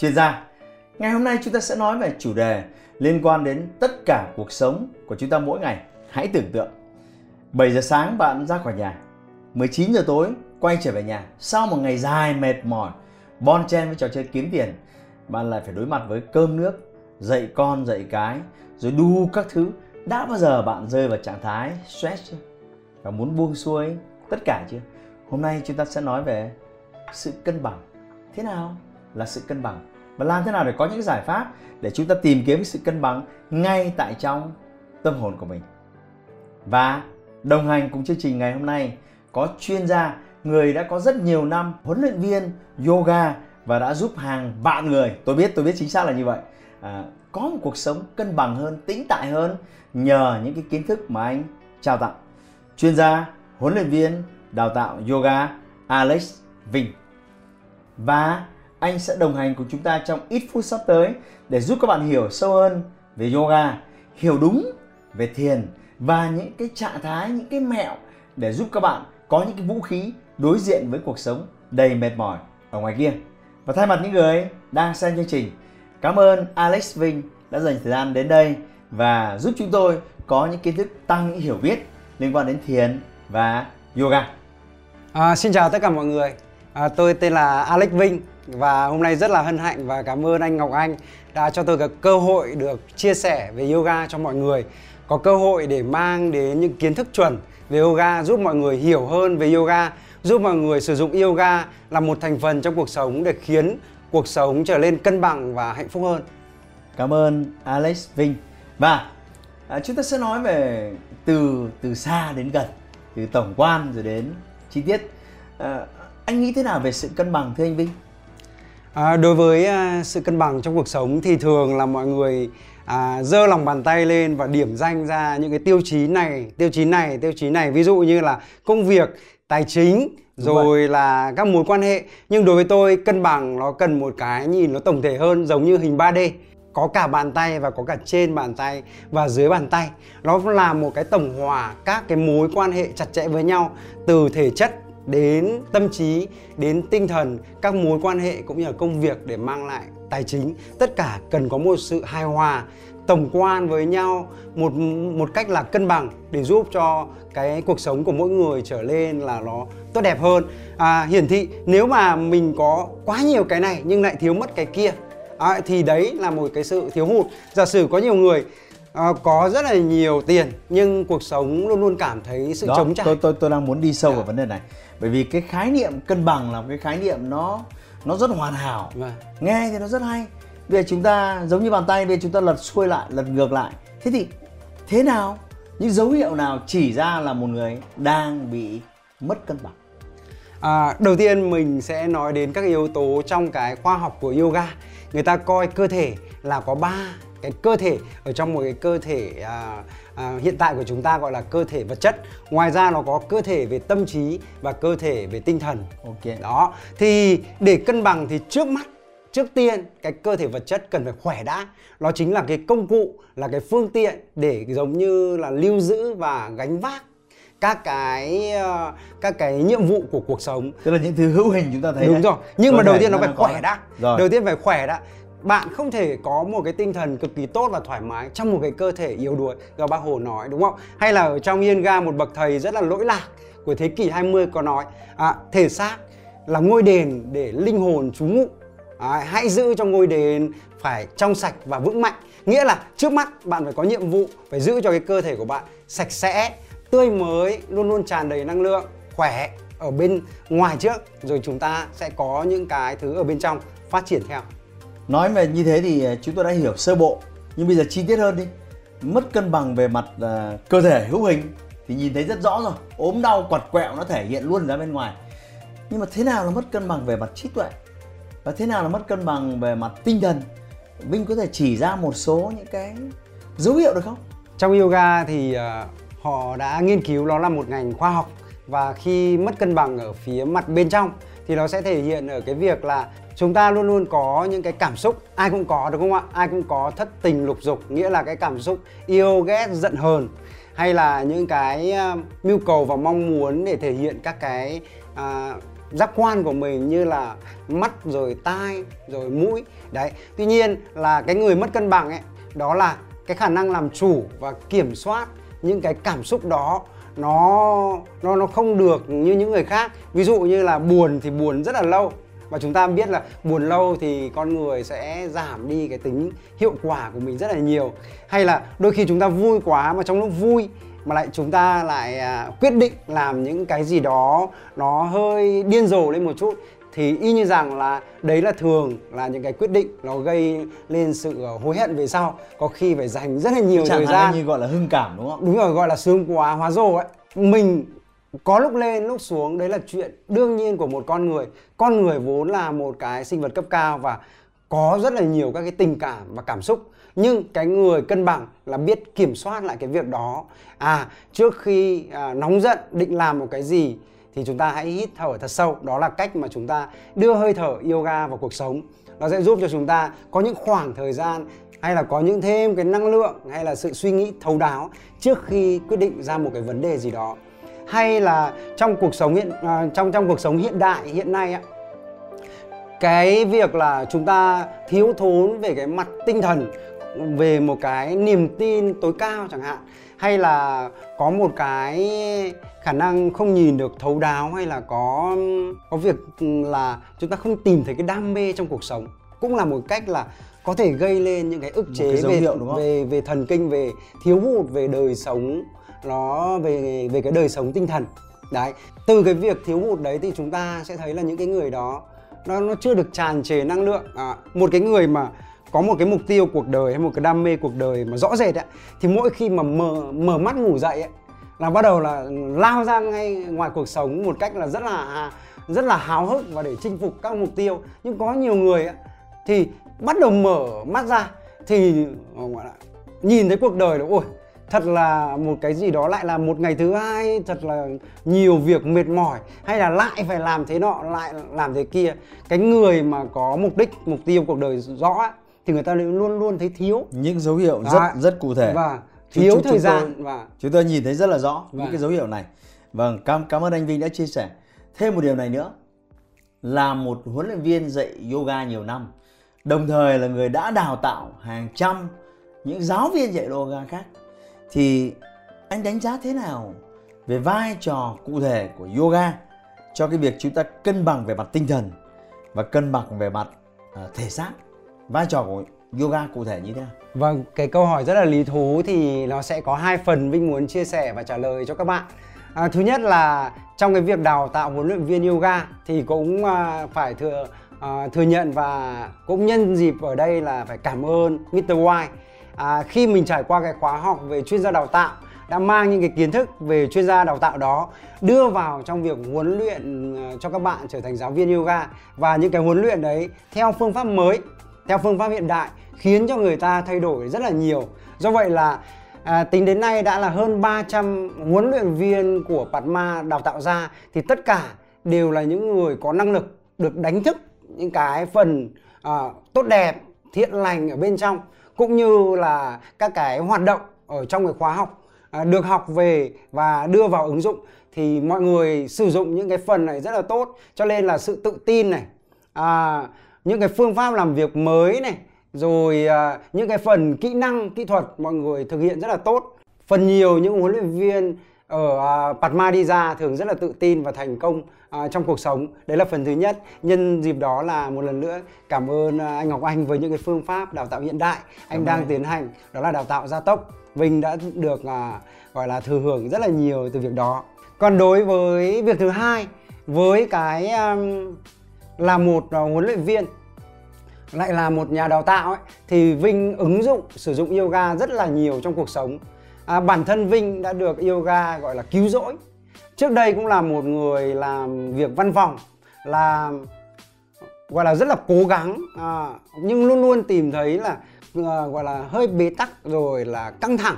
chuyên gia. Ngày hôm nay chúng ta sẽ nói về chủ đề liên quan đến tất cả cuộc sống của chúng ta mỗi ngày. Hãy tưởng tượng 7 giờ sáng bạn ra khỏi nhà 19 giờ tối quay trở về nhà Sau một ngày dài mệt mỏi, Bon chen với trò chơi kiếm tiền, Bạn lại phải đối mặt với cơm nước, Dạy con, dạy cái, Rồi đu các thứ Đã bao giờ bạn rơi vào trạng thái stress chưa? Và muốn buông xuôi tất cả chưa? Hôm nay chúng ta sẽ nói về sự cân bằng Thế nào là sự cân bằng? Và làm thế nào để có những giải pháp Để chúng ta tìm kiếm sự cân bằng Ngay tại trong tâm hồn của mình Và Đồng hành cùng chương trình ngày hôm nay có chuyên gia, người đã có rất nhiều năm huấn luyện viên yoga và đã giúp hàng vạn người, tôi biết tôi biết chính xác là như vậy, à, có một cuộc sống cân bằng hơn, tĩnh tại hơn nhờ những cái kiến thức mà anh trao tặng. Chuyên gia, huấn luyện viên, đào tạo yoga Alex Vinh. Và anh sẽ đồng hành cùng chúng ta trong ít phút sắp tới để giúp các bạn hiểu sâu hơn về yoga, hiểu đúng về thiền và những cái trạng thái những cái mẹo để giúp các bạn có những cái vũ khí đối diện với cuộc sống đầy mệt mỏi ở ngoài kia. Và thay mặt những người đang xem chương trình cảm ơn Alex Vinh đã dành thời gian đến đây và giúp chúng tôi có những kiến thức tăng những hiểu biết liên quan đến thiền và yoga. À, xin chào tất cả mọi người. À, tôi tên là Alex Vinh và hôm nay rất là hân hạnh và cảm ơn anh Ngọc Anh đã cho tôi cái cơ hội được chia sẻ về yoga cho mọi người. Có cơ hội để mang đến những kiến thức chuẩn về yoga giúp mọi người hiểu hơn về yoga giúp mọi người sử dụng yoga là một thành phần trong cuộc sống để khiến cuộc sống trở lên cân bằng và hạnh phúc hơn. Cảm ơn Alex Vinh. Và à, chúng ta sẽ nói về từ từ xa đến gần từ tổng quan rồi đến chi tiết. À, anh nghĩ thế nào về sự cân bằng thưa anh Vinh? À, đối với à, sự cân bằng trong cuộc sống thì thường là mọi người à, giơ lòng bàn tay lên và điểm danh ra những cái tiêu chí này tiêu chí này tiêu chí này. Ví dụ như là công việc tài chính rồi là các mối quan hệ. Nhưng đối với tôi cân bằng nó cần một cái nhìn nó tổng thể hơn giống như hình 3D có cả bàn tay và có cả trên bàn tay và dưới bàn tay. Nó là một cái tổng hòa các cái mối quan hệ chặt chẽ với nhau từ thể chất đến tâm trí đến tinh thần các mối quan hệ cũng như là công việc để mang lại tài chính. Tất cả cần có một sự hài hòa tổng quan với nhau một một cách là cân bằng để giúp cho cái cuộc sống của mỗi người trở lên là nó tốt đẹp hơn. À, hiển thị nếu mà mình có quá nhiều cái này nhưng lại thiếu mất cái kia à, thì đấy là một cái sự thiếu hụt. Giả sử có nhiều người à, có rất là nhiều tiền nhưng cuộc sống luôn luôn cảm thấy sự Đó, trống trải tôi tôi tôi đang muốn đi sâu yeah. vào dạ. vấn đề này bởi vì cái khái niệm cân bằng là một cái khái niệm nó nó rất hoàn hảo vâng. nghe thì nó rất hay bây giờ chúng ta giống như bàn tay bây giờ chúng ta lật xuôi lại lật ngược lại thế thì thế nào những dấu hiệu nào chỉ ra là một người đang bị mất cân bằng À, đầu tiên mình sẽ nói đến các yếu tố trong cái khoa học của yoga. Người ta coi cơ thể là có ba cái cơ thể ở trong một cái cơ thể à, à, hiện tại của chúng ta gọi là cơ thể vật chất. Ngoài ra nó có cơ thể về tâm trí và cơ thể về tinh thần. Ok. Đó. Thì để cân bằng thì trước mắt trước tiên cái cơ thể vật chất cần phải khỏe đã. Nó chính là cái công cụ là cái phương tiện để giống như là lưu giữ và gánh vác các cái uh, các cái nhiệm vụ của cuộc sống. Tức là những thứ hữu hình chúng ta thấy đúng đấy. rồi. Nhưng Cơ mà đầu tiên nó phải khỏe đã. rồi. đầu tiên phải khỏe đã bạn không thể có một cái tinh thần cực kỳ tốt và thoải mái trong một cái cơ thể yếu đuối do bác Hồ nói đúng không? Hay là ở trong Yên Ga một bậc thầy rất là lỗi lạc của thế kỷ 20 có nói à, thể xác là ngôi đền để linh hồn trú ngụ. À, hãy giữ cho ngôi đền phải trong sạch và vững mạnh. Nghĩa là trước mắt bạn phải có nhiệm vụ phải giữ cho cái cơ thể của bạn sạch sẽ tươi mới luôn luôn tràn đầy năng lượng khỏe ở bên ngoài trước rồi chúng ta sẽ có những cái thứ ở bên trong phát triển theo nói về như thế thì à, chúng tôi đã hiểu sơ bộ. Nhưng bây giờ chi tiết hơn đi. Mất cân bằng về mặt uh, cơ thể hữu hình thì nhìn thấy rất rõ rồi. Ốm đau quặt quẹo nó thể hiện luôn ra bên ngoài. Nhưng mà thế nào là mất cân bằng về mặt trí tuệ? Và thế nào là mất cân bằng về mặt tinh thần? Vinh có thể chỉ ra một số những cái dấu hiệu được không? Trong yoga thì uh, họ đã nghiên cứu nó là một ngành khoa học. Và khi mất cân bằng ở phía mặt bên trong thì nó sẽ thể hiện ở cái việc là chúng ta luôn luôn có những cái cảm xúc ai cũng có đúng không ạ? Ai cũng có thất tình lục dục nghĩa là cái cảm xúc yêu ghét giận hờn. Hay là những cái uh, mưu cầu và mong muốn để thể hiện các cái uh, giác quan của mình như là mắt rồi tai rồi mũi. Đấy tuy nhiên là cái người mất cân bằng ấy đó là cái khả năng làm chủ và kiểm soát những cái cảm xúc đó nó nó nó không được như những người khác. Ví dụ như là buồn thì buồn rất là lâu và chúng ta biết là buồn lâu thì con người sẽ giảm đi cái tính hiệu quả của mình rất là nhiều. Hay là đôi khi chúng ta vui quá mà trong lúc vui mà lại chúng ta lại à, quyết định làm những cái gì đó nó hơi điên rồ lên một chút thì y như rằng là đấy là thường là những cái quyết định nó gây lên sự ờ, hối hận về sau. Có khi phải dành rất là nhiều Chẳng thời gian như gọi là hưng cảm đúng không? Đúng rồi gọi là sướng quá hóa rồ ấy. Mình có lúc lên lúc xuống đấy là chuyện đương nhiên của một con người. Con người vốn là một cái sinh vật cấp cao và có rất là nhiều các cái tình cảm và cảm xúc. Nhưng cái người cân bằng là biết kiểm soát lại cái việc đó. À trước khi à, nóng giận định làm một cái gì thì chúng ta hãy hít thở thật sâu. Đó là cách mà chúng ta đưa hơi thở yoga vào cuộc sống. Nó sẽ giúp cho chúng ta có những khoảng thời gian hay là có những thêm cái năng lượng hay là sự suy nghĩ thấu đáo trước khi quyết định ra một cái vấn đề gì đó hay là trong cuộc sống hiện à, trong trong cuộc sống hiện đại hiện nay á cái việc là chúng ta thiếu thốn về cái mặt tinh thần về một cái niềm tin tối cao chẳng hạn hay là có một cái khả năng không nhìn được thấu đáo hay là có có việc là chúng ta không tìm thấy cái đam mê trong cuộc sống cũng là một cách là có thể gây lên những cái ức chế cái về hiệu, về về thần kinh về thiếu hụt về đời sống nó về về cái đời sống tinh thần. Đấy từ cái việc thiếu hụt đấy thì chúng ta sẽ thấy là những cái người đó nó nó chưa được tràn trề năng lượng. À, một cái người mà có một cái mục tiêu cuộc đời hay một cái đam mê cuộc đời mà rõ rệt ấy, thì mỗi khi mà mở mở mắt ngủ dậy ấy, là bắt đầu là lao ra ngay ngoài cuộc sống một cách là rất là rất là háo hức và để chinh phục các mục tiêu. Nhưng có nhiều người ấy, thì bắt đầu mở mắt ra thì gọi là nhìn thấy cuộc đời là ôi thật là một cái gì đó lại là một ngày thứ hai thật là nhiều việc mệt mỏi hay là lại phải làm thế nọ lại làm thế kia. Cái người mà có mục đích mục tiêu cuộc đời rõ ấy, thì người ta luôn luôn thấy thiếu. Những dấu hiệu rất Đấy. rất cụ thể. Và Chúng- thiếu chúng- thời chúng gian tôi- và chúng tôi nhìn thấy rất là rõ những Vâng. cái dấu hiệu này. Vâng cảm cảm ơn anh Vinh đã chia sẻ. Thêm một điều này nữa. Là một huấn luyện viên dạy yoga nhiều năm đồng thời là người đã đào tạo hàng trăm những giáo viên dạy yoga khác thì anh đánh giá thế nào về vai trò cụ thể của yoga cho cái việc chúng ta cân bằng về mặt tinh thần và cân bằng về mặt à, thể xác vai trò của yoga cụ thể như thế nào Vâng, cái câu hỏi rất là lý thú thì nó sẽ có hai phần Vinh muốn chia sẻ và trả lời cho các bạn. À, thứ nhất là trong cái việc đào tạo huấn luyện viên yoga thì cũng à, phải thừa à, thừa nhận và cũng nhân dịp ở đây là phải cảm ơn Mr. White. À, khi mình trải qua cái khóa học về chuyên gia đào tạo đã mang những cái kiến thức về chuyên gia đào tạo đó đưa vào trong việc huấn luyện à, cho các bạn trở thành giáo viên yoga và những cái huấn luyện đấy theo phương pháp mới theo phương pháp hiện đại khiến cho người ta thay đổi rất là nhiều. Do vậy là à, tính đến nay đã là hơn 300 huấn luyện viên của Padma đào tạo ra thì tất cả đều là những người có năng lực được đánh thức những cái phần à, tốt đẹp, thiện lành ở bên trong cũng như là các cái hoạt động ở trong cái khóa học à, được học về và đưa vào ứng dụng thì mọi người sử dụng những cái phần này rất là tốt. Cho nên là sự tự tin này à, những cái phương pháp làm việc mới này rồi à, những cái phần kỹ năng kỹ thuật mọi người thực hiện rất là tốt. Phần nhiều những huấn luyện viên ở à, Padma đi ra thường rất là tự tin và thành công à, trong cuộc sống. Đấy là phần thứ nhất. Nhân dịp đó là một lần nữa cảm ơn à, anh Ngọc Anh với những cái phương pháp đào tạo hiện đại anh đang tiến hành. Đó là đào tạo gia tốc. Vinh đã được à, gọi là thừa hưởng rất là nhiều từ việc đó. Còn đối với việc thứ hai với cái um, là một à, huấn luyện viên lại là một nhà đào tạo ấy thì Vinh ứng dụng sử dụng yoga rất là nhiều trong cuộc sống. À, bản thân Vinh đã được yoga gọi là cứu rỗi. Trước đây cũng là một người làm việc văn phòng là gọi là rất là cố gắng à, nhưng luôn luôn tìm thấy là à, gọi là hơi bế tắc rồi là căng thẳng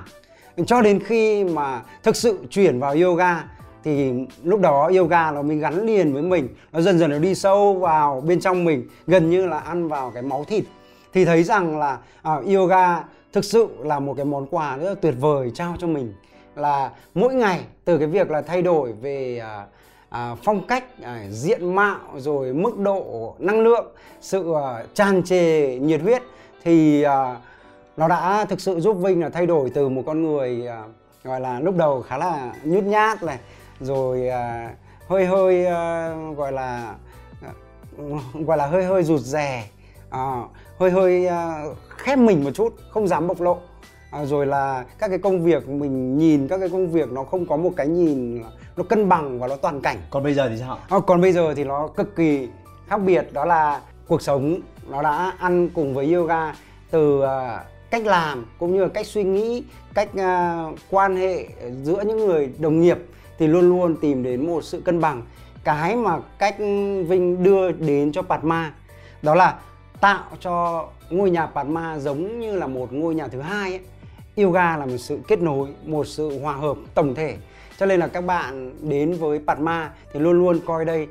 cho đến khi mà thực sự chuyển vào yoga thì lúc đó yoga nó mới gắn liền với mình nó dần dần nó đi sâu vào bên trong mình gần như là ăn vào cái máu thịt thì thấy rằng là à, yoga thực sự là một cái món quà rất là tuyệt vời trao cho mình. Là mỗi ngày từ cái việc là thay đổi về à, à, phong cách à, diện mạo rồi mức độ năng lượng sự à, tràn trề nhiệt huyết thì à, nó đã thực sự giúp Vinh là thay đổi từ một con người à, gọi là lúc đầu khá là nhút nhát này rồi à, hơi hơi à, gọi là à, gọi là hơi hơi rụt rè à, hơi hơi à, khép mình một chút không dám bộc lộ. À, rồi là các cái công việc mình nhìn các cái công việc nó không có một cái nhìn nó cân bằng và nó toàn cảnh. Còn bây giờ thì sao à, còn bây giờ thì nó cực kỳ khác biệt đó là cuộc sống nó đã ăn cùng với yoga từ uh, cách làm cũng như là cách suy nghĩ cách uh, quan hệ giữa những người đồng nghiệp thì luôn luôn tìm đến một sự cân bằng. Cái mà cách Vinh đưa đến cho Padma đó là tạo cho ngôi nhà Padma giống như là một ngôi nhà thứ hai ấy. Yoga là một sự kết nối, một sự hòa hợp tổng thể. Cho nên là các bạn đến với Padma thì luôn luôn coi đây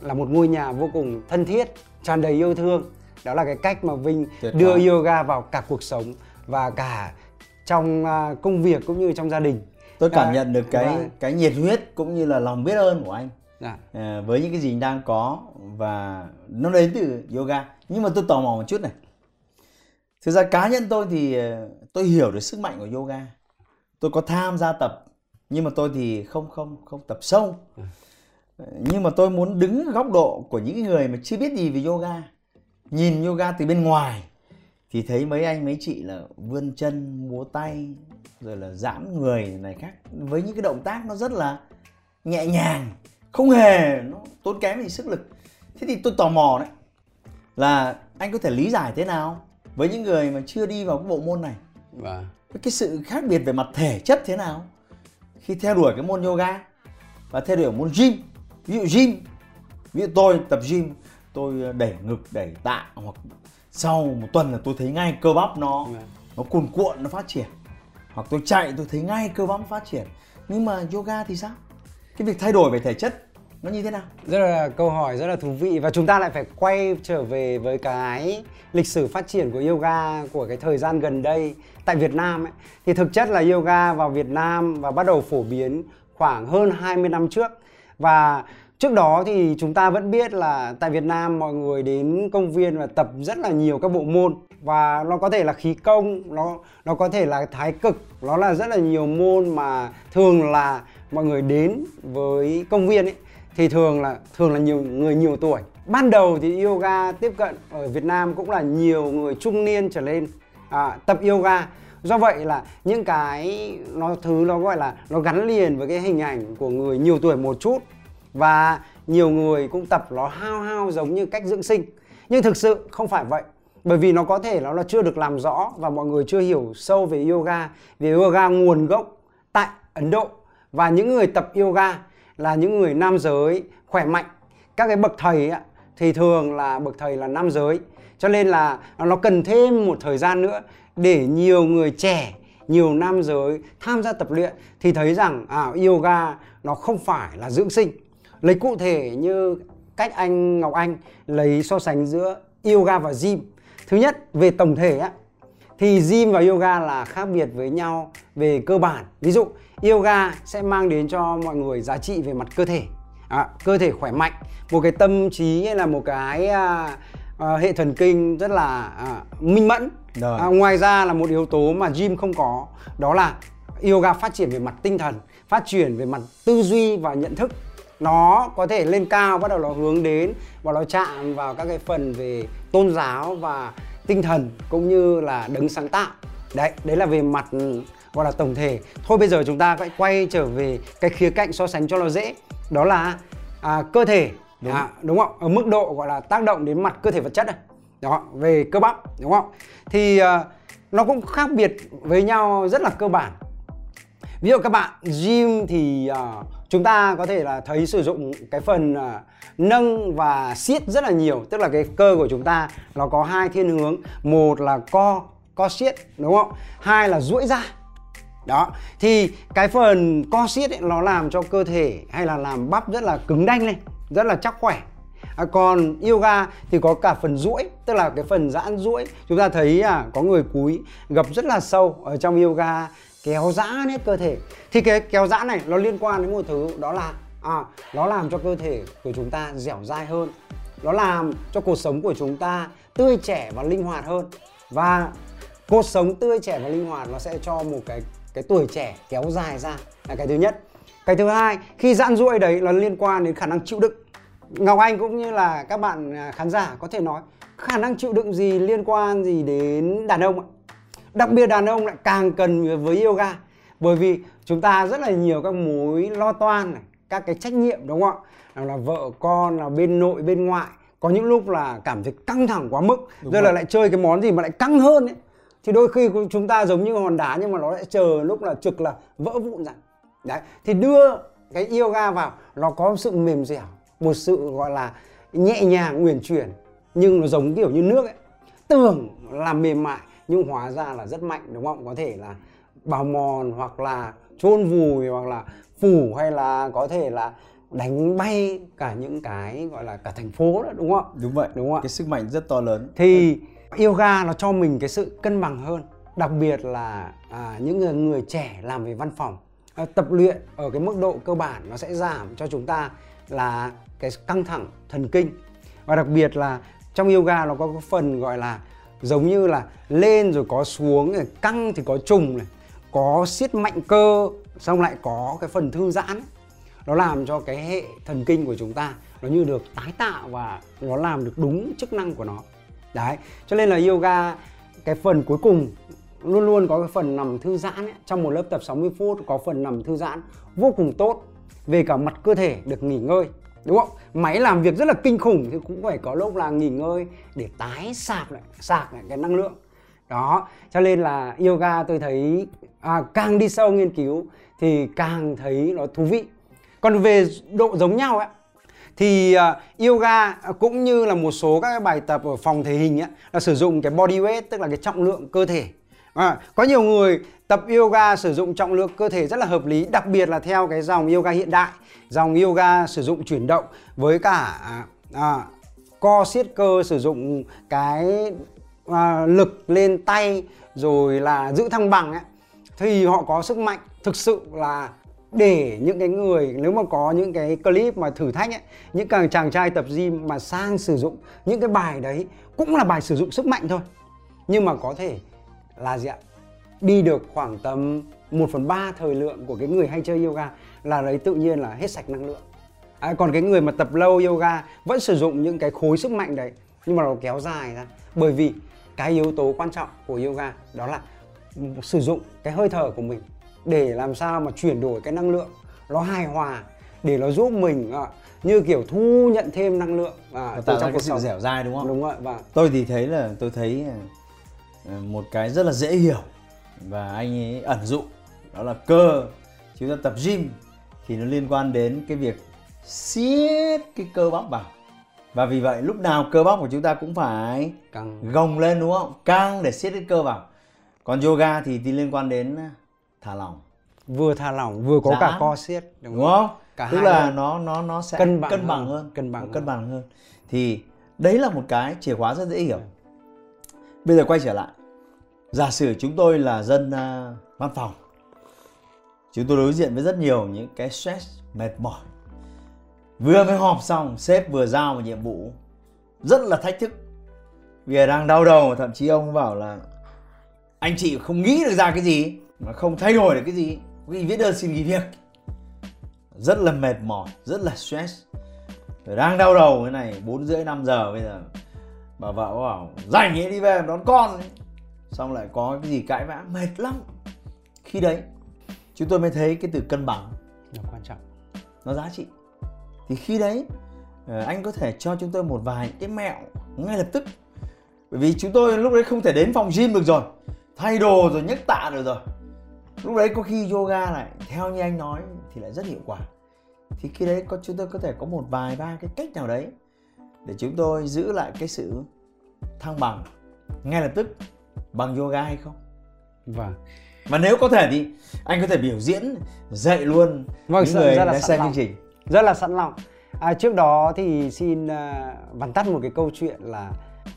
là một ngôi nhà vô cùng thân thiết, tràn đầy yêu thương. Đó là cái cách mà Vinh Tuyệt đưa vời. yoga vào cả cuộc sống và cả trong à, công việc cũng như trong gia đình. tôi cảm Và- nhận được cái và- cái nhiệt huyết cũng như là lòng biết ơn của anh Dạ. à, với những cái gì đang có và nó đến từ yoga. Nhưng mà tôi tò mò một chút này. Thực ra cá nhân tôi thì ờ, tôi hiểu được sức mạnh của yoga. Tôi có tham gia tập nhưng mà tôi thì không không không tập sâu. Ờ, nhưng mà tôi muốn đứng góc độ của những người mà chưa biết gì về yoga nhìn yoga từ bên ngoài thì thấy mấy anh mấy chị là vươn chân múa tay rồi là giãn người này khác. Với những cái động tác nó rất là nhẹ nhàng không hề nó tốn kém gì sức lực. Thế thì tôi tò mò đấy là anh có thể lý giải thế nào với những người mà chưa đi vào cái bộ môn này? Vâng. cái sự khác biệt về mặt thể chất thế nào? Khi theo đuổi cái môn yoga và theo đuổi môn gym ví dụ gym ví dụ tôi tập gym tôi đẩy ngực đẩy tạ hoặc sau một tuần là tôi thấy ngay cơ bắp nó Vâng. nó cuồn cuộn nó phát triển. Hoặc tôi chạy tôi thấy ngay cơ bắp phát triển. Nhưng mà yoga thì sao cái việc thay đổi về thể chất nó như thế nào? Rất là câu hỏi rất là thú vị và chúng ta lại phải quay trở về với cái lịch sử phát triển của yoga của cái thời gian gần đây tại Việt Nam ấy. Thì thực chất là yoga vào Việt Nam và bắt đầu phổ biến khoảng hơn 20 năm trước. Và trước đó thì chúng ta vẫn biết là tại Việt Nam mọi người đến công viên và tập rất là nhiều các bộ môn. Và nó có thể là khí công, nó nó có thể là thái cực, nó là rất là nhiều môn mà thường là mọi người đến với công viên ấy thì thường là thường là nhiều người nhiều tuổi. Ban đầu thì yoga tiếp cận ở Việt Nam cũng là nhiều người trung niên trở lên à, tập yoga. Do vậy là những cái nó thứ nó gọi là nó gắn liền với cái hình ảnh của người nhiều tuổi một chút và nhiều người cũng tập nó hao hao giống như cách dưỡng sinh. Nhưng thực sự không phải vậy bởi vì nó có thể nó là chưa được làm rõ và mọi người chưa hiểu sâu về yoga về yoga nguồn gốc tại Ấn Độ và những người tập yoga là những người nam giới khỏe mạnh. Các cái bậc thầy á, thì thường là bậc thầy là nam giới. Cho nên là nó cần thêm một thời gian nữa để nhiều người trẻ nhiều nam giới tham gia tập luyện thì thấy rằng à, yoga nó không phải là dưỡng sinh. Lấy cụ thể như cách anh Ngọc Anh lấy so sánh giữa yoga và gym. Thứ nhất về tổng thể á thì gym và yoga là khác biệt với nhau về cơ bản. Ví dụ yoga sẽ mang đến cho mọi người giá trị về mặt cơ thể. À, cơ thể khỏe mạnh một cái tâm trí hay là một cái à, à, hệ thần kinh rất là à, minh mẫn. À, ngoài ra là một yếu tố mà gym không có đó là yoga phát triển về mặt tinh thần phát triển về mặt tư duy và nhận thức. Nó có thể lên cao bắt đầu nó hướng đến và nó chạm vào các cái phần về tôn giáo và tinh thần cũng như là đấng sáng tạo. Đấy đấy là về mặt gọi là tổng thể. Thôi bây giờ chúng ta hãy quay trở về cái khía cạnh so sánh cho nó dễ. Đó là à, cơ thể. Đúng. À, đúng không? Ở mức độ gọi là tác động đến mặt cơ thể vật chất này. Đó về cơ bắp đúng không? Thì à, nó cũng khác biệt với nhau rất là cơ bản. Ví dụ các bạn gym thì à, chúng ta có thể là thấy sử dụng cái phần uh, nâng và siết rất là nhiều. Tức là cái cơ của chúng ta nó có hai thiên hướng. Một là co co siết đúng không? Hai là duỗi ra đó thì cái phần co siết ấy, nó làm cho cơ thể hay là làm bắp rất là cứng đanh lên rất là chắc khỏe. À, còn yoga thì có cả phần duỗi tức là cái phần giãn duỗi. Chúng ta thấy à, có người cúi gập rất là sâu ở trong yoga kéo giãn hết cơ thể. Thì cái kéo giãn này nó liên quan đến một thứ đó là à, nó làm cho cơ thể của chúng ta dẻo dai hơn. Nó làm cho cuộc sống của chúng ta tươi trẻ và linh hoạt hơn. Và cuộc sống tươi trẻ và linh hoạt nó sẽ cho một cái cái tuổi trẻ kéo dài ra là cái thứ nhất. Cái thứ hai khi giãn duỗi đấy nó liên quan đến khả năng chịu đựng. Ngọc anh cũng như là các bạn à, khán giả có thể nói khả năng chịu đựng gì liên quan gì đến đàn ông ạ? Đặc biệt đàn ông lại càng cần với yoga bởi vì chúng ta rất là nhiều các mối lo toan này các cái trách nhiệm đúng không ạ? Nào là vợ con là bên nội bên ngoại có những lúc là cảm thấy căng thẳng quá mức đúng rồi là lại chơi cái món gì mà lại căng hơn ấy thì đôi khi chúng ta giống như hòn đá nhưng mà nó lại chờ lúc là trực là vỡ vụn ra đấy thì đưa cái yoga vào nó có sự mềm dẻo một sự gọi là nhẹ nhàng uyển chuyển nhưng nó giống kiểu như nước ấy. Tưởng là mềm mại nhưng hóa ra là rất mạnh đúng không? Có thể là bào mòn hoặc là chôn vùi hoặc là phủ hay là có thể là đánh bay cả những cái gọi là cả thành phố đó đúng không? Đúng vậy. Đúng không cái sức mạnh rất to lớn. Thì yoga nó cho mình cái sự cân bằng hơn đặc biệt là à, những người, người trẻ làm về văn phòng. À, tập luyện ở cái mức độ cơ bản nó sẽ giảm cho chúng ta là cái căng thẳng thần kinh. Và đặc biệt là trong yoga nó có cái phần gọi là giống như là lên rồi có xuống này, căng thì có trùng này có siết mạnh cơ xong lại có cái phần thư giãn. Nó làm cho cái hệ thần kinh của chúng ta nó như được tái tạo và nó làm được đúng chức năng của nó đấy cho nên là yoga cái phần cuối cùng luôn luôn có cái phần nằm thư giãn ấy. trong một lớp tập 60 phút có phần nằm thư giãn vô cùng tốt về cả mặt cơ thể được nghỉ ngơi đúng không? Máy làm việc rất là kinh khủng thì cũng phải có lúc là nghỉ ngơi để tái sạc lại sạc lại cái năng lượng. Đó cho nên là yoga tôi thấy à, càng đi sâu nghiên cứu thì càng thấy nó thú vị. Còn về độ giống nhau ấy thì uh, yoga cũng như là một số các bài tập ở phòng thể hình ấy, là sử dụng cái body weight tức là cái trọng lượng cơ thể. À, có nhiều người tập yoga sử dụng trọng lượng cơ thể rất là hợp lý đặc biệt là theo cái dòng yoga hiện đại dòng yoga sử dụng chuyển động với cả à, co siết cơ sử dụng cái à, lực lên tay rồi là giữ thăng bằng ấy thì họ có sức mạnh thực sự là để những cái người nếu mà có những cái clip mà thử thách ấy, những càng chàng trai tập gym mà sang sử dụng những cái bài đấy cũng là bài sử dụng sức mạnh thôi. Nhưng mà có thể là gì ạ? Đi được khoảng tầm 1 phần 3 thời lượng của cái người hay chơi yoga là đấy tự nhiên là hết sạch năng lượng. À, còn cái người mà tập lâu yoga vẫn sử dụng những cái khối sức mạnh đấy nhưng mà nó kéo dài ra. Bởi vì cái yếu tố quan trọng của yoga đó là sử dụng cái hơi thở của mình để làm sao mà chuyển đổi cái năng lượng nó hài hòa để nó giúp mình à, như kiểu thu nhận thêm năng lượng à, từ trong cuộc sống. dẻo dai đúng không? Đúng rồi và tôi thì thấy là tôi thấy à, một cái rất là dễ hiểu và anh ấy ẩn dụ đó là cơ. Chúng ta tập gym thì nó liên quan đến cái việc siết cái cơ bắp vào. Và vì vậy lúc nào cơ bắp của chúng ta cũng phải căng. gồng lên đúng không? Căng để siết cái cơ vào. Còn yoga thì thì liên quan đến thả lỏng. Vừa thả lỏng vừa có Giãn. cả co siết đúng, đúng không? Cả tức là nó nó nó sẽ cân bằng, cân bằng hơn, hơn. cân bằng cân bằng hơn. Thì đấy là một cái chìa khóa rất dễ hiểu. Bây giờ quay trở lại. Giả sử chúng tôi là dân uh, văn phòng. Chúng tôi đối diện với rất nhiều những cái stress mệt mỏi. Vừa mới họp xong sếp vừa giao một nhiệm vụ rất là thách thức. Vì đang đau đầu thậm chí ông bảo là anh chị không nghĩ được ra cái gì mà không thay đổi được cái gì vì viết đơn xin nghỉ việc. Rất là mệt mỏi rất là stress. Rồi đang đau đầu cái này bốn rưỡi năm giờ bây giờ. Bà vợ bảo rảnh đi về đón con ấy. xong lại có cái gì cãi vã mệt lắm. Khi đấy chúng tôi mới thấy cái từ cân bằng. Nó quan trọng. Nó giá trị. Thì khi đấy ờ, anh có thể cho chúng tôi một vài cái mẹo ngay lập tức. Bởi vì chúng tôi lúc đấy không thể đến phòng gym được rồi. Thay đồ rồi nhấc tạ được rồi lúc đấy có khi yoga này theo như anh nói thì lại rất hiệu quả. Thì khi đấy có chúng tôi có thể có một vài ba cái cách nào đấy để chúng tôi giữ lại cái sự thăng bằng ngay lập tức bằng yoga hay không? Vâng. Mà nếu có thể thì anh có thể biểu diễn dạy luôn vâng, những người rất là đã xem chương trình. Rất là sẵn lòng. À, trước đó thì xin uh, vắn tắt một cái câu chuyện là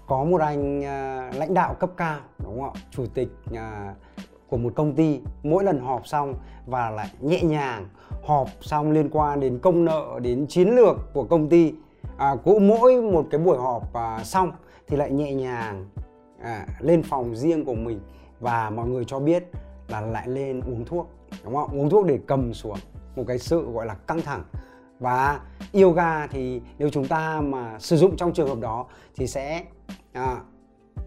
có một anh uh, lãnh đạo cấp cao đúng không ạ? Chủ tịch uh, của một công ty mỗi lần họp xong và lại nhẹ nhàng họp xong liên quan đến công nợ đến chiến lược của công ty à, cũng mỗi một cái buổi họp à, xong thì lại nhẹ nhàng à, lên phòng riêng của mình và mọi người cho biết là lại lên uống thuốc đúng không? Uống thuốc để cầm xuống một cái sự gọi là căng thẳng. Và yoga thì nếu chúng ta mà sử dụng trong trường hợp đó thì sẽ à,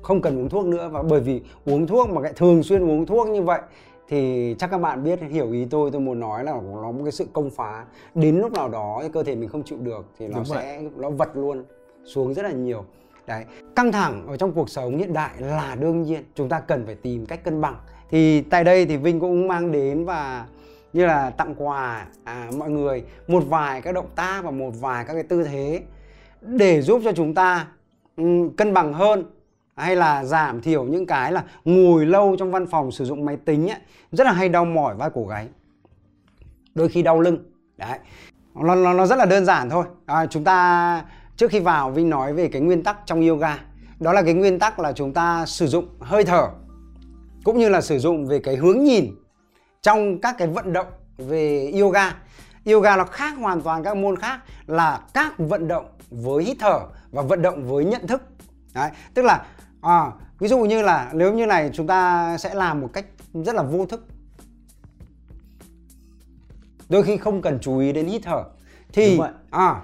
không cần uống thuốc nữa và bởi vì uống thuốc mà lại thường xuyên uống thuốc như vậy thì chắc các bạn biết hiểu ý tôi tôi muốn nói là nó một cái sự công phá. Đến lúc nào đó cơ thể mình không chịu được thì nó Đúng sẽ nó vật luôn xuống rất là nhiều. Đấy căng thẳng ở trong cuộc sống hiện đại là đương nhiên chúng ta cần phải tìm cách cân bằng. Thì tại đây thì Vinh cũng mang đến và như là tặng quà à, mọi người một vài các động tác và một vài các cái tư thế để giúp cho chúng ta um, cân bằng hơn hay là giảm thiểu những cái là ngồi lâu trong văn phòng sử dụng máy tính ấy, rất là hay đau mỏi vai cổ gáy. Đôi khi đau lưng. Đấy. Nó, nó, nó rất là đơn giản thôi. À, chúng ta trước khi vào Vinh nói về cái nguyên tắc trong yoga. Đó là cái nguyên tắc là chúng ta sử dụng hơi thở cũng như là sử dụng về cái hướng nhìn trong các cái vận động về yoga. Yoga nó khác hoàn toàn các môn khác là các vận động với hít thở và vận động với nhận thức. Đấy, tức là à, ví dụ như là nếu như này chúng ta sẽ làm một cách rất là vô thức. Đôi khi không cần chú ý đến hít thở. Thì à,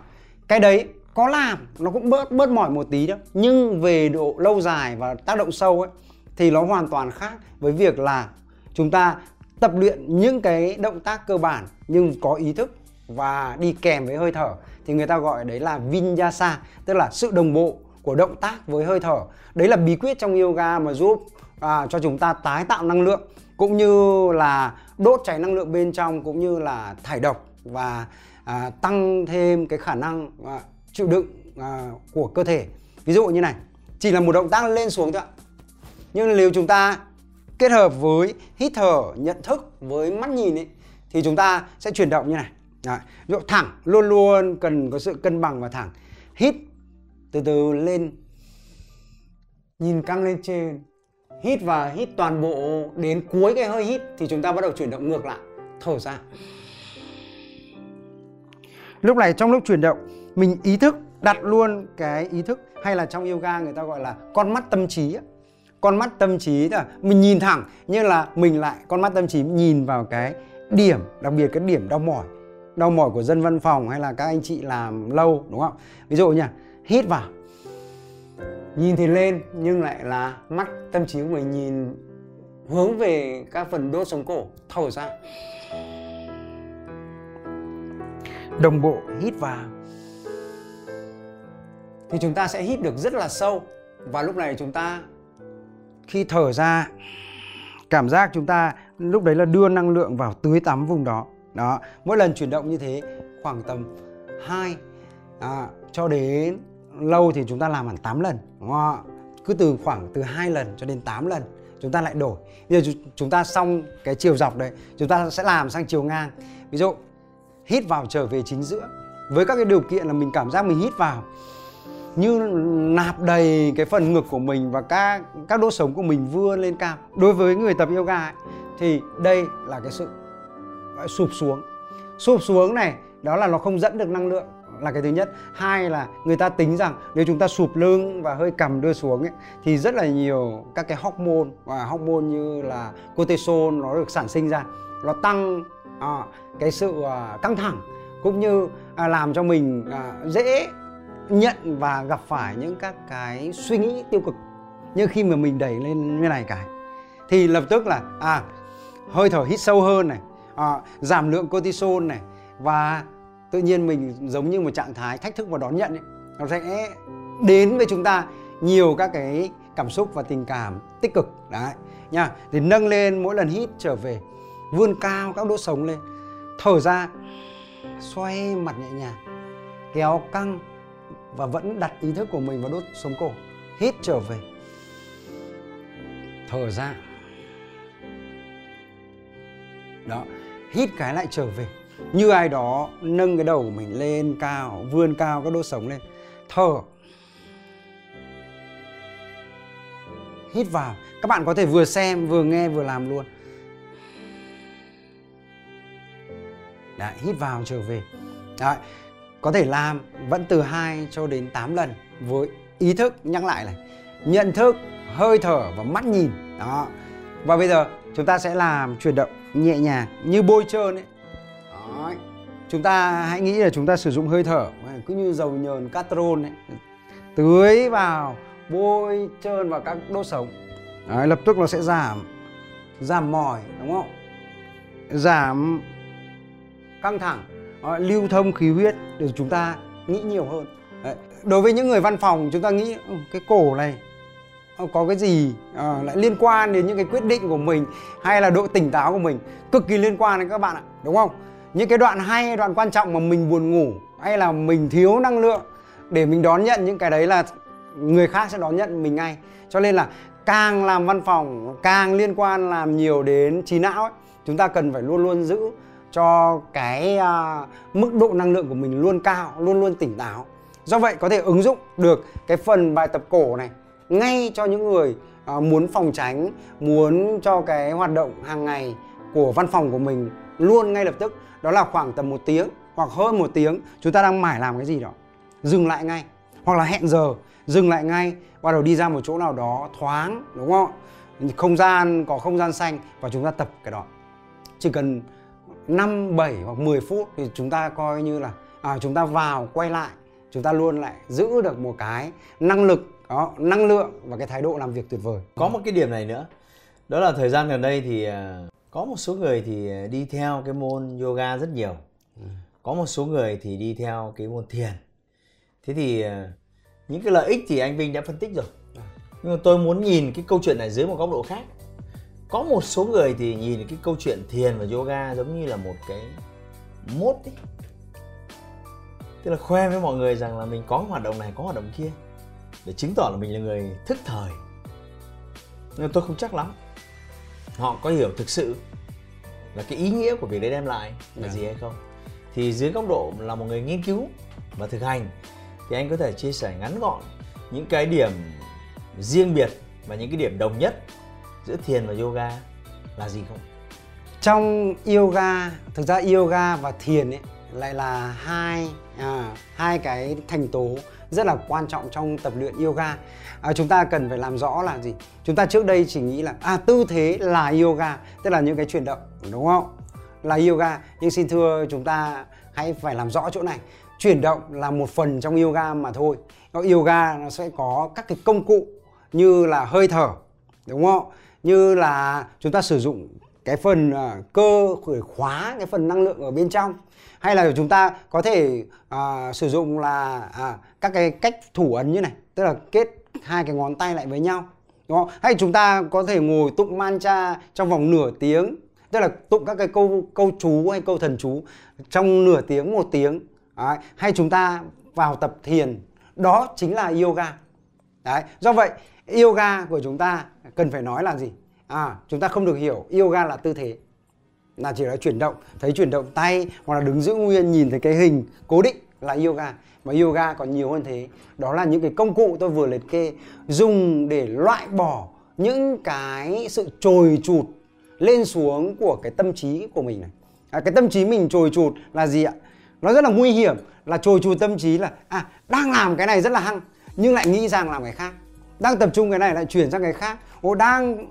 cái đấy có làm nó cũng bớt bớt mỏi một tí đó. Nhưng về độ lâu dài và tác động sâu ấy thì nó hoàn toàn khác với việc là chúng ta tập luyện những cái động tác cơ bản nhưng có ý thức và đi kèm với hơi thở. Thì người ta gọi đấy là vinyasa tức là sự đồng bộ của động tác với hơi thở. Đấy là bí quyết trong yoga mà giúp à, cho chúng ta tái tạo năng lượng cũng như là đốt cháy năng lượng bên trong cũng như là thải độc và à, tăng thêm cái khả năng à, chịu đựng à, của cơ thể. Ví dụ như này chỉ là một động tác lên xuống thôi ạ. Nhưng nếu chúng ta kết hợp với hít thở nhận thức với mắt nhìn ấy thì chúng ta sẽ chuyển động như này. Đấy. thẳng luôn luôn cần có sự cân bằng và thẳng. Hít từ từ lên, nhìn căng lên trên, hít và hít toàn bộ đến cuối cái hơi hít thì chúng ta bắt đầu chuyển động ngược lại, thở ra. Lúc này trong lúc chuyển động, mình ý thức đặt luôn cái ý thức hay là trong yoga người ta gọi là con mắt tâm trí con mắt tâm trí là mình nhìn thẳng như là mình lại con mắt tâm trí nhìn vào cái điểm, đặc biệt cái điểm đau mỏi đau mỏi của dân văn phòng hay là các anh chị làm lâu, đúng không? Ví dụ nha hít vào. Nhìn thì lên nhưng lại là mắt tâm trí của mình nhìn hướng về các phần đốt sống cổ thở ra đồng bộ hít vào. Thì chúng ta sẽ hít được rất là sâu. Và lúc này chúng ta khi thở ra cảm giác chúng ta lúc đấy là đưa năng lượng vào tưới tắm vùng đó. Đó mỗi lần chuyển động như thế khoảng tầm 2 à, cho đến lâu thì chúng ta làm hẳn 8 lần đúng không? cứ từ khoảng từ 2 lần cho đến 8 lần chúng ta lại đổi. Bây giờ chúng ta xong cái chiều dọc đấy chúng ta sẽ làm sang chiều ngang. Ví dụ hít vào trở về chính giữa. Với các cái điều kiện là mình cảm giác mình hít vào như nạp đầy cái phần ngực của mình và các các đốt sống của mình vươn lên cao. Đối với người tập yoga ấy, thì đây là cái sự sụp xuống. Sụp xuống này đó là nó không dẫn được năng lượng là cái thứ nhất. Hai là người ta tính rằng nếu chúng ta sụp lưng và hơi cầm đưa xuống ấy, thì rất là nhiều các cái hormone và hormone như là cortisol nó được sản sinh ra. Nó tăng à, cái sự à, căng thẳng cũng như à, làm cho mình à, dễ nhận và gặp phải những các cái suy nghĩ tiêu cực. Nhưng khi mà mình đẩy lên như này cái thì lập tức là à hơi thở hít sâu hơn này à, giảm lượng cortisol này và tự nhiên mình giống như một trạng thái thách thức và đón nhận ấy, nó sẽ đến với chúng ta nhiều các cái cảm xúc và tình cảm tích cực. Đấy nha. Thì nâng lên mỗi lần hít trở về vươn cao các đốt sống lên thở ra xoay mặt nhẹ nhàng kéo căng và vẫn đặt ý thức của mình vào đốt sống cổ. Hít trở về thở ra. Đó hít cái lại trở về như ai đó nâng cái đầu của mình lên cao vươn cao các đốt sống lên. Thở hít vào. Các bạn có thể vừa xem vừa nghe vừa làm luôn. Đấy, hít vào trở về. Đấy, có thể làm vẫn từ 2 cho đến 8 lần với ý thức. Nhắc lại này nhận thức hơi thở và mắt nhìn. Đó. Và bây giờ chúng ta sẽ làm chuyển động nhẹ nhàng như bôi trơn ấy. Đấy chúng ta hãy nghĩ là chúng ta sử dụng hơi thở. Cứ như dầu nhờn castrol ấy tưới vào bôi trơn vào các đốt sống. Đấy, lập tức nó sẽ giảm giảm mỏi đúng không? Giảm căng thẳng Đấy, lưu thông khí huyết để chúng ta nghĩ nhiều hơn. Đấy. đối với những người văn phòng chúng ta nghĩ cái cổ này có cái gì à, lại liên quan đến những cái quyết định của mình hay là độ tỉnh táo của mình? Cực kỳ liên quan đến các bạn ạ đúng không? Những cái đoạn hay đoạn quan trọng mà mình buồn ngủ hay là mình thiếu năng lượng để mình đón nhận những cái đấy là người khác sẽ đón nhận mình ngay. Cho nên là càng làm văn phòng càng liên quan làm nhiều đến trí não ấy, chúng ta cần phải luôn luôn giữ cho cái uh, mức độ năng lượng của mình luôn cao luôn luôn tỉnh táo. Do vậy có thể ứng dụng được cái phần bài tập cổ này ngay cho những người uh, muốn phòng tránh muốn cho cái hoạt động hàng ngày của văn phòng của mình luôn ngay lập tức đó là khoảng tầm một tiếng hoặc hơn một tiếng chúng ta đang mải làm cái gì đó. Dừng lại ngay hoặc là hẹn giờ dừng lại ngay bắt đầu đi ra một chỗ nào đó thoáng đúng không? Không gian có không gian xanh và chúng ta tập cái đó. Chỉ cần 5, 7 hoặc 10 phút thì chúng ta coi như là à, chúng ta vào quay lại chúng ta luôn lại giữ được một cái năng lực đó năng lượng và cái thái độ làm việc tuyệt vời. Có một cái điểm này nữa. Đó là thời gian gần đây thì à, có một số người thì đi theo cái môn yoga rất nhiều. Có một số người thì đi theo cái môn thiền. Thế thì à, những cái lợi ích thì anh Vinh đã phân tích rồi. Nhưng mà tôi muốn nhìn cái câu chuyện này dưới một góc độ khác. Có một số người thì nhìn cái câu chuyện thiền và yoga giống như là một cái mốt ấy. Tức là khoe với mọi người rằng là mình có hoạt động này có hoạt động kia để chứng tỏ là mình là người thức thời. Nhưng tôi không chắc lắm họ có hiểu thực sự là cái ý nghĩa của việc đấy đem lại là yeah. Dạ. gì hay không thì dưới góc độ là một người nghiên cứu và thực hành thì anh có thể chia sẻ ngắn gọn những cái điểm riêng biệt và những cái điểm đồng nhất giữa thiền và yoga là gì không? Trong yoga, thực ra yoga và thiền ấy lại là hai à, hai cái thành tố rất là quan trọng trong tập luyện yoga. À, chúng ta cần phải làm rõ là gì? Chúng ta trước đây chỉ nghĩ là à tư thế là yoga, tức là những cái chuyển động đúng không? Là yoga, nhưng xin thưa chúng ta hãy phải làm rõ chỗ này. Chuyển động là một phần trong yoga mà thôi. Yoga nó sẽ có các cái công cụ như là hơi thở đúng không? như là chúng ta sử dụng cái phần à, cơ khởi khóa cái phần năng lượng ở bên trong hay là chúng ta có thể uh, sử dụng là uh, các cái cách thủ ấn như này tức là kết hai cái ngón tay lại với nhau đúng không? hay chúng ta có thể ngồi tụng mantra trong vòng nửa tiếng tức là tụng các cái câu câu chú hay câu thần chú trong nửa tiếng một tiếng Đấy. hay chúng ta vào tập thiền đó chính là yoga Đấy. do vậy yoga của chúng ta cần phải nói là gì à chúng ta không được hiểu yoga là tư thế là chỉ là chuyển động thấy chuyển động tay hoặc là đứng giữ nguyên nhìn thấy cái hình cố định là yoga. Mà yoga còn nhiều hơn thế. Đó là những cái công cụ tôi vừa liệt kê dùng để loại bỏ những cái sự trồi trụt lên xuống của cái tâm trí của mình này. À, cái tâm trí mình trồi trụt là gì ạ? Nó rất là nguy hiểm là trồi trụt tâm trí là à đang làm cái này rất là hăng nhưng lại nghĩ rằng làm cái khác. Đang tập trung cái này lại chuyển sang cái khác. Ô đang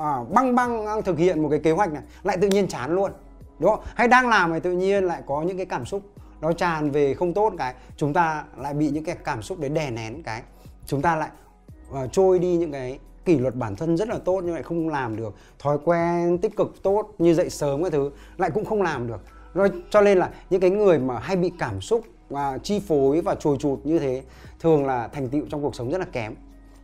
à, băng băng đang thực hiện một cái kế hoạch này lại tự nhiên chán luôn. Đúng không? Hay đang làm thì tự nhiên lại có những cái cảm xúc nó tràn về không tốt cái chúng ta lại bị những cái cảm xúc đấy đè nén cái. Chúng ta lại uh, trôi đi những cái kỷ luật bản thân rất là tốt nhưng lại không làm được. Thói quen tích cực tốt như dậy sớm cái thứ lại cũng không làm được. Rồi cho nên là những cái người mà hay bị cảm xúc và chi phối và trồi chụt như thế thường là thành tựu trong cuộc sống rất là kém.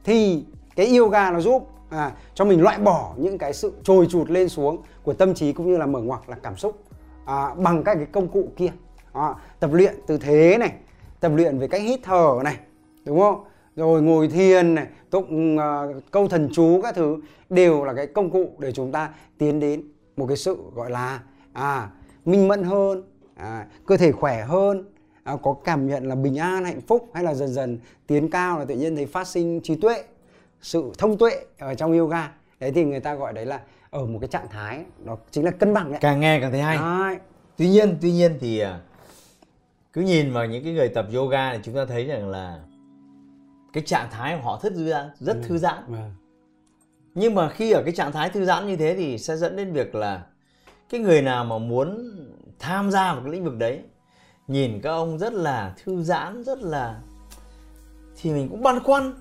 Thì cái yoga nó giúp à, cho mình loại bỏ những cái sự trồi trụt lên xuống của tâm trí cũng như là mở ngoặc là cảm xúc à, bằng các cái công cụ kia. À, tập luyện tư thế này tập luyện về cách hít thở này đúng không? Rồi ngồi thiền này tụng uh, câu thần chú các thứ đều là cái công cụ để chúng ta tiến đến một cái sự gọi là à minh mẫn hơn à, cơ thể khỏe hơn à, có cảm nhận là bình an hạnh phúc hay là dần dần tiến cao là tự nhiên thấy phát sinh trí tuệ sự thông tuệ ở trong yoga đấy thì người ta gọi đấy là ở một cái trạng thái nó chính là cân bằng đấy càng nghe càng thấy hay đấy. tuy nhiên tuy nhiên thì à, cứ nhìn vào những cái người tập yoga thì chúng ta thấy rằng là cái trạng thái của họ rất thư giãn rất ừ. thư giãn ừ. nhưng mà khi ở cái trạng thái thư giãn như thế thì sẽ dẫn đến việc là cái người nào mà muốn tham gia vào cái lĩnh vực đấy nhìn các ông rất là thư giãn rất là thì mình cũng băn khoăn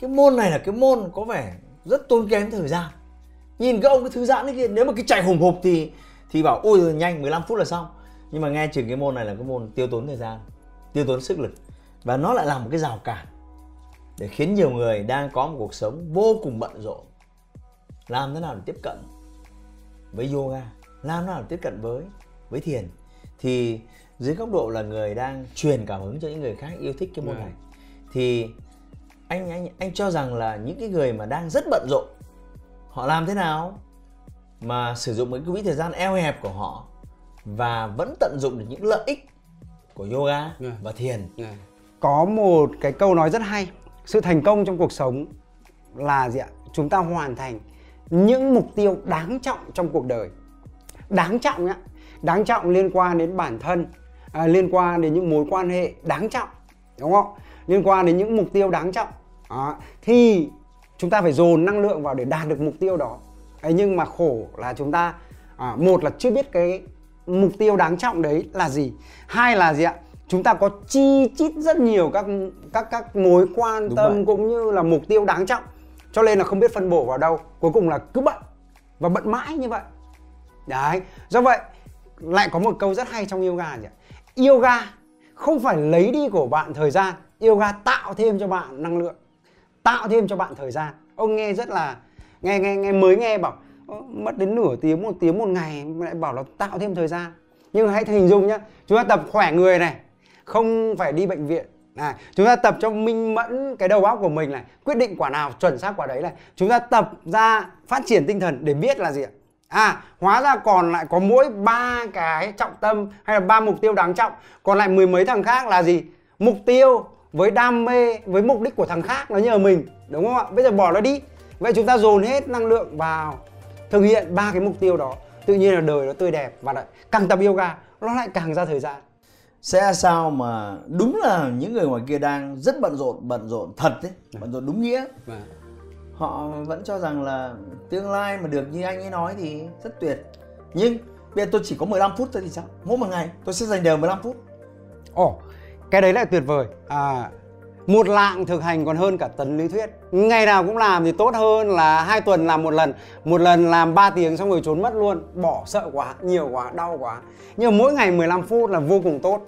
cái môn này là cái môn có vẻ rất tốn kém thời gian. Nhìn các ông cái thư giãn ấy kia nếu mà cái chạy hùng hục thì thì bảo ôi nhanh 15 phút là xong. Nhưng mà nghe chừng cái môn này là cái môn tiêu tốn thời gian tiêu tốn sức lực. Và nó lại là một cái rào cản để khiến nhiều người đang có một cuộc sống vô cùng bận rộn. Làm thế nào để tiếp cận với yoga? Làm thế nào để tiếp cận với với thiền? Thì dưới góc độ là người đang truyền cảm hứng cho những người khác yêu thích cái môn này. Thì anh anh anh cho rằng là những cái người mà đang rất bận rộn họ làm thế nào mà sử dụng cái quỹ thời gian eo hẹp của họ và vẫn tận dụng được những lợi ích của yoga yeah. Dạ. và thiền yeah. Dạ. có một cái câu nói rất hay sự thành công trong cuộc sống là gì ạ chúng ta hoàn thành những mục tiêu đáng trọng trong cuộc đời đáng trọng nhá đáng trọng liên quan đến bản thân à, liên quan đến những mối quan hệ đáng trọng đúng không liên quan đến những mục tiêu đáng trọng đó. thì chúng ta phải dồn năng lượng vào để đạt được mục tiêu đó. Ấy nhưng mà khổ là chúng ta à, một là chưa biết cái mục tiêu đáng trọng đấy là gì. Hai là gì ạ? Chúng ta có chi chít rất nhiều các các các mối quan tâm cũng như là mục tiêu đáng trọng. Cho nên là không biết phân bổ vào đâu. Cuối cùng là cứ bận và bận mãi như vậy. Đấy. Do vậy lại có một câu rất hay trong yoga nhỉ? Yoga không phải lấy đi của bạn thời gian yoga tạo thêm cho bạn năng lượng tạo thêm cho bạn thời gian. Ông nghe rất là nghe nghe nghe mới nghe bảo mất đến nửa tiếng một tiếng một ngày lại bảo là tạo thêm thời gian. Nhưng hãy hình dung nhá chúng ta tập khỏe người này không phải đi bệnh viện. À, chúng ta tập cho minh mẫn cái đầu óc của mình này quyết định quả nào chuẩn xác quả đấy này. Chúng ta tập ra phát triển tinh thần để biết là gì ạ? À hóa ra còn lại có mỗi ba cái trọng tâm hay là ba mục tiêu đáng trọng còn lại mười mấy thằng khác là gì? Mục tiêu với đam mê với mục đích của thằng khác nó nhờ mình đúng không ạ? Bây giờ bỏ nó đi. Vậy chúng ta dồn hết năng lượng vào thực hiện ba cái mục tiêu đó. Tự nhiên là đời nó tươi đẹp và lại càng tập yoga nó lại càng ra thời gian. Sẽ sao mà đúng là những người ngoài kia đang rất bận rộn bận rộn thật đấy vâng. bận rộn đúng nghĩa. Vâng. họ vẫn cho rằng là tương lai mà được như anh ấy nói thì rất tuyệt. Nhưng bây giờ tôi chỉ có 15 phút thôi thì sao? Mỗi một ngày tôi sẽ dành đều 15 phút. Ồ cái đấy là tuyệt vời. À một lạng thực hành còn hơn cả tấn lý thuyết. Ngày nào cũng làm thì tốt hơn là hai tuần làm một lần. Một lần làm 3 tiếng xong rồi trốn mất luôn. Bỏ sợ quá nhiều quá đau quá. Nhưng mỗi ngày 15 phút là vô cùng tốt.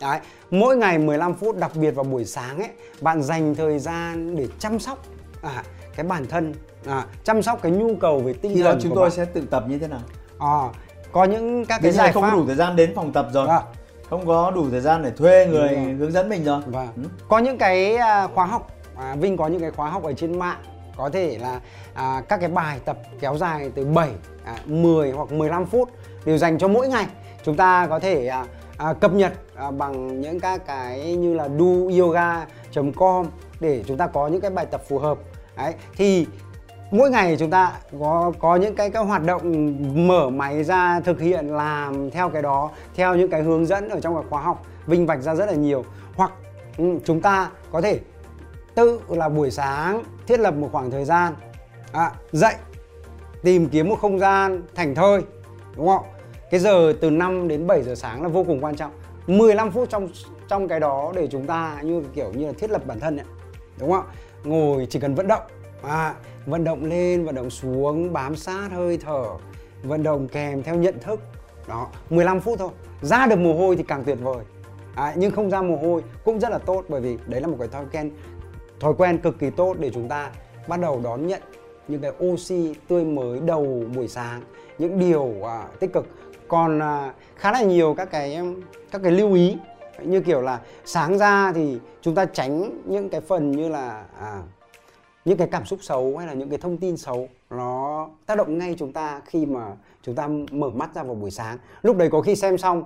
Đấy, mỗi ngày 15 phút đặc biệt vào buổi sáng ấy bạn dành thời gian để chăm sóc à, cái bản thân à, chăm sóc cái nhu cầu về tinh thần Khi đó chúng tôi bạn. sẽ tự tập như thế nào? À, có những các cái giải không pháp. không đủ thời gian đến phòng tập rồi. À, không có đủ thời gian để thuê người hướng dẫn mình rồi. Vâng. ừ. có những cái à, khóa học à, Vinh có những cái khóa học ở trên mạng. Có thể là à, các cái bài tập kéo dài từ 7 à, 10 hoặc 15 phút đều dành cho mỗi ngày. Chúng ta có thể à, à, cập nhật à, bằng những các cái như là doyoga.com để chúng ta có những cái bài tập phù hợp. Đấy thì mỗi ngày chúng ta có có những cái cái hoạt động mở máy ra thực hiện làm theo cái đó theo những cái hướng dẫn ở trong cái khóa học vinh vạch ra rất là nhiều. Hoặc ừ, chúng ta có thể tự là buổi sáng thiết lập một khoảng thời gian à, dậy tìm kiếm một không gian thành thơi đúng không? Cái giờ từ 5 đến 7 giờ sáng là vô cùng quan trọng. 15 phút trong trong cái đó để chúng ta như kiểu như là thiết lập bản thân ấy đúng không? Ngồi chỉ cần vận động à, vận động lên vận động xuống bám sát hơi thở. Vận động kèm theo nhận thức. Đó 15 phút thôi. Ra được mồ hôi thì càng tuyệt vời. À, nhưng không ra mồ hôi cũng rất là tốt bởi vì đấy là một cái thói quen thói quen cực kỳ tốt để chúng ta bắt đầu đón nhận những cái oxy tươi mới đầu buổi sáng những điều à, tích cực. Còn à, khá là nhiều các cái các cái lưu ý. Như kiểu là sáng ra thì chúng ta tránh những cái phần như là à, những cái cảm xúc xấu hay là những cái thông tin xấu nó tác động ngay chúng ta khi mà chúng ta mở mắt ra vào buổi sáng. Lúc đấy có khi xem xong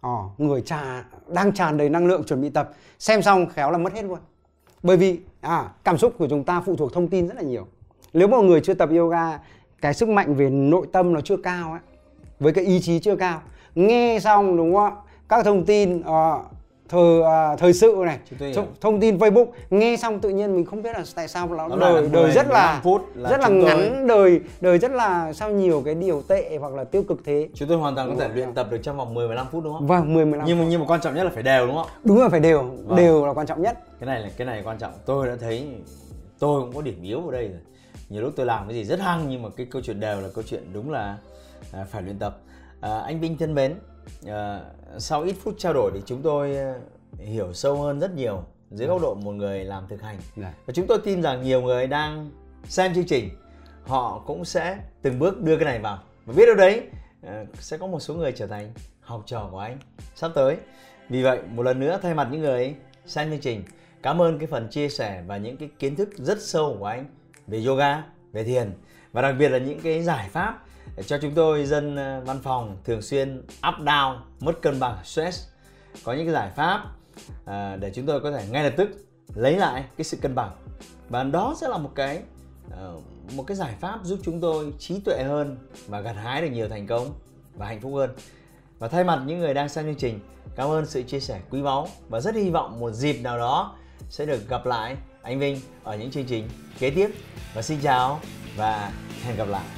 ờ người trà đang tràn đầy năng lượng chuẩn bị tập xem xong khéo là mất hết luôn. Bởi vì à, cảm xúc của chúng ta phụ thuộc thông tin rất là nhiều. Nếu mọi người chưa tập yoga cái sức mạnh về nội tâm nó chưa cao ấy với cái ý chí chưa cao nghe xong đúng không ạ? Các thông tin uh, thời uh, thời sự này thông, thông tin Facebook. Nghe xong tự nhiên mình không biết là tại sao nó đời đời rất là phút là rất là ngắn tôi... đời đời rất là sao nhiều cái điều tệ hoặc là tiêu cực thế. Chúng tôi hoàn toàn có thể luyện tập được trong vòng 10 15 phút đúng không? Vâng 10 15 nhưng mà nhưng mà quan trọng nhất là phải đều đúng không? Đúng là phải đều vâng. đều là quan trọng nhất. Cái này là cái này quan trọng. Tôi đã thấy tôi cũng có điểm yếu ở đây rồi. Nhiều lúc tôi làm cái gì rất hăng nhưng mà cái câu chuyện đều là câu chuyện đúng là à, phải luyện tập. À, anh Vinh thân mến à, sau ít phút trao đổi thì chúng tôi à, hiểu sâu hơn rất nhiều dưới góc độ một người làm thực hành. Dạ. và chúng tôi tin rằng nhiều người đang xem chương trình họ cũng sẽ từng bước đưa cái này vào. Và biết đâu đấy à, sẽ có một số người trở thành học trò của anh sắp tới. Vì vậy một lần nữa thay mặt những người xem chương trình cảm ơn cái phần chia sẻ và những cái kiến thức rất sâu của anh về yoga về thiền. Và đặc biệt là những cái giải pháp để cho chúng tôi dân ờ, văn phòng thường xuyên up down mất cân bằng stress. Có những cái giải pháp à, để chúng tôi có thể ngay lập tức lấy lại cái sự cân bằng. Và đó sẽ là một cái ờ, một cái giải pháp giúp chúng tôi trí tuệ hơn và gặt hái được nhiều thành công và hạnh phúc hơn. Và thay mặt những người đang xem chương trình cảm ơn sự chia sẻ quý báu và rất hy vọng một dịp nào đó sẽ được gặp lại anh Vinh ở những chương trình kế tiếp. Và xin chào và hẹn gặp lại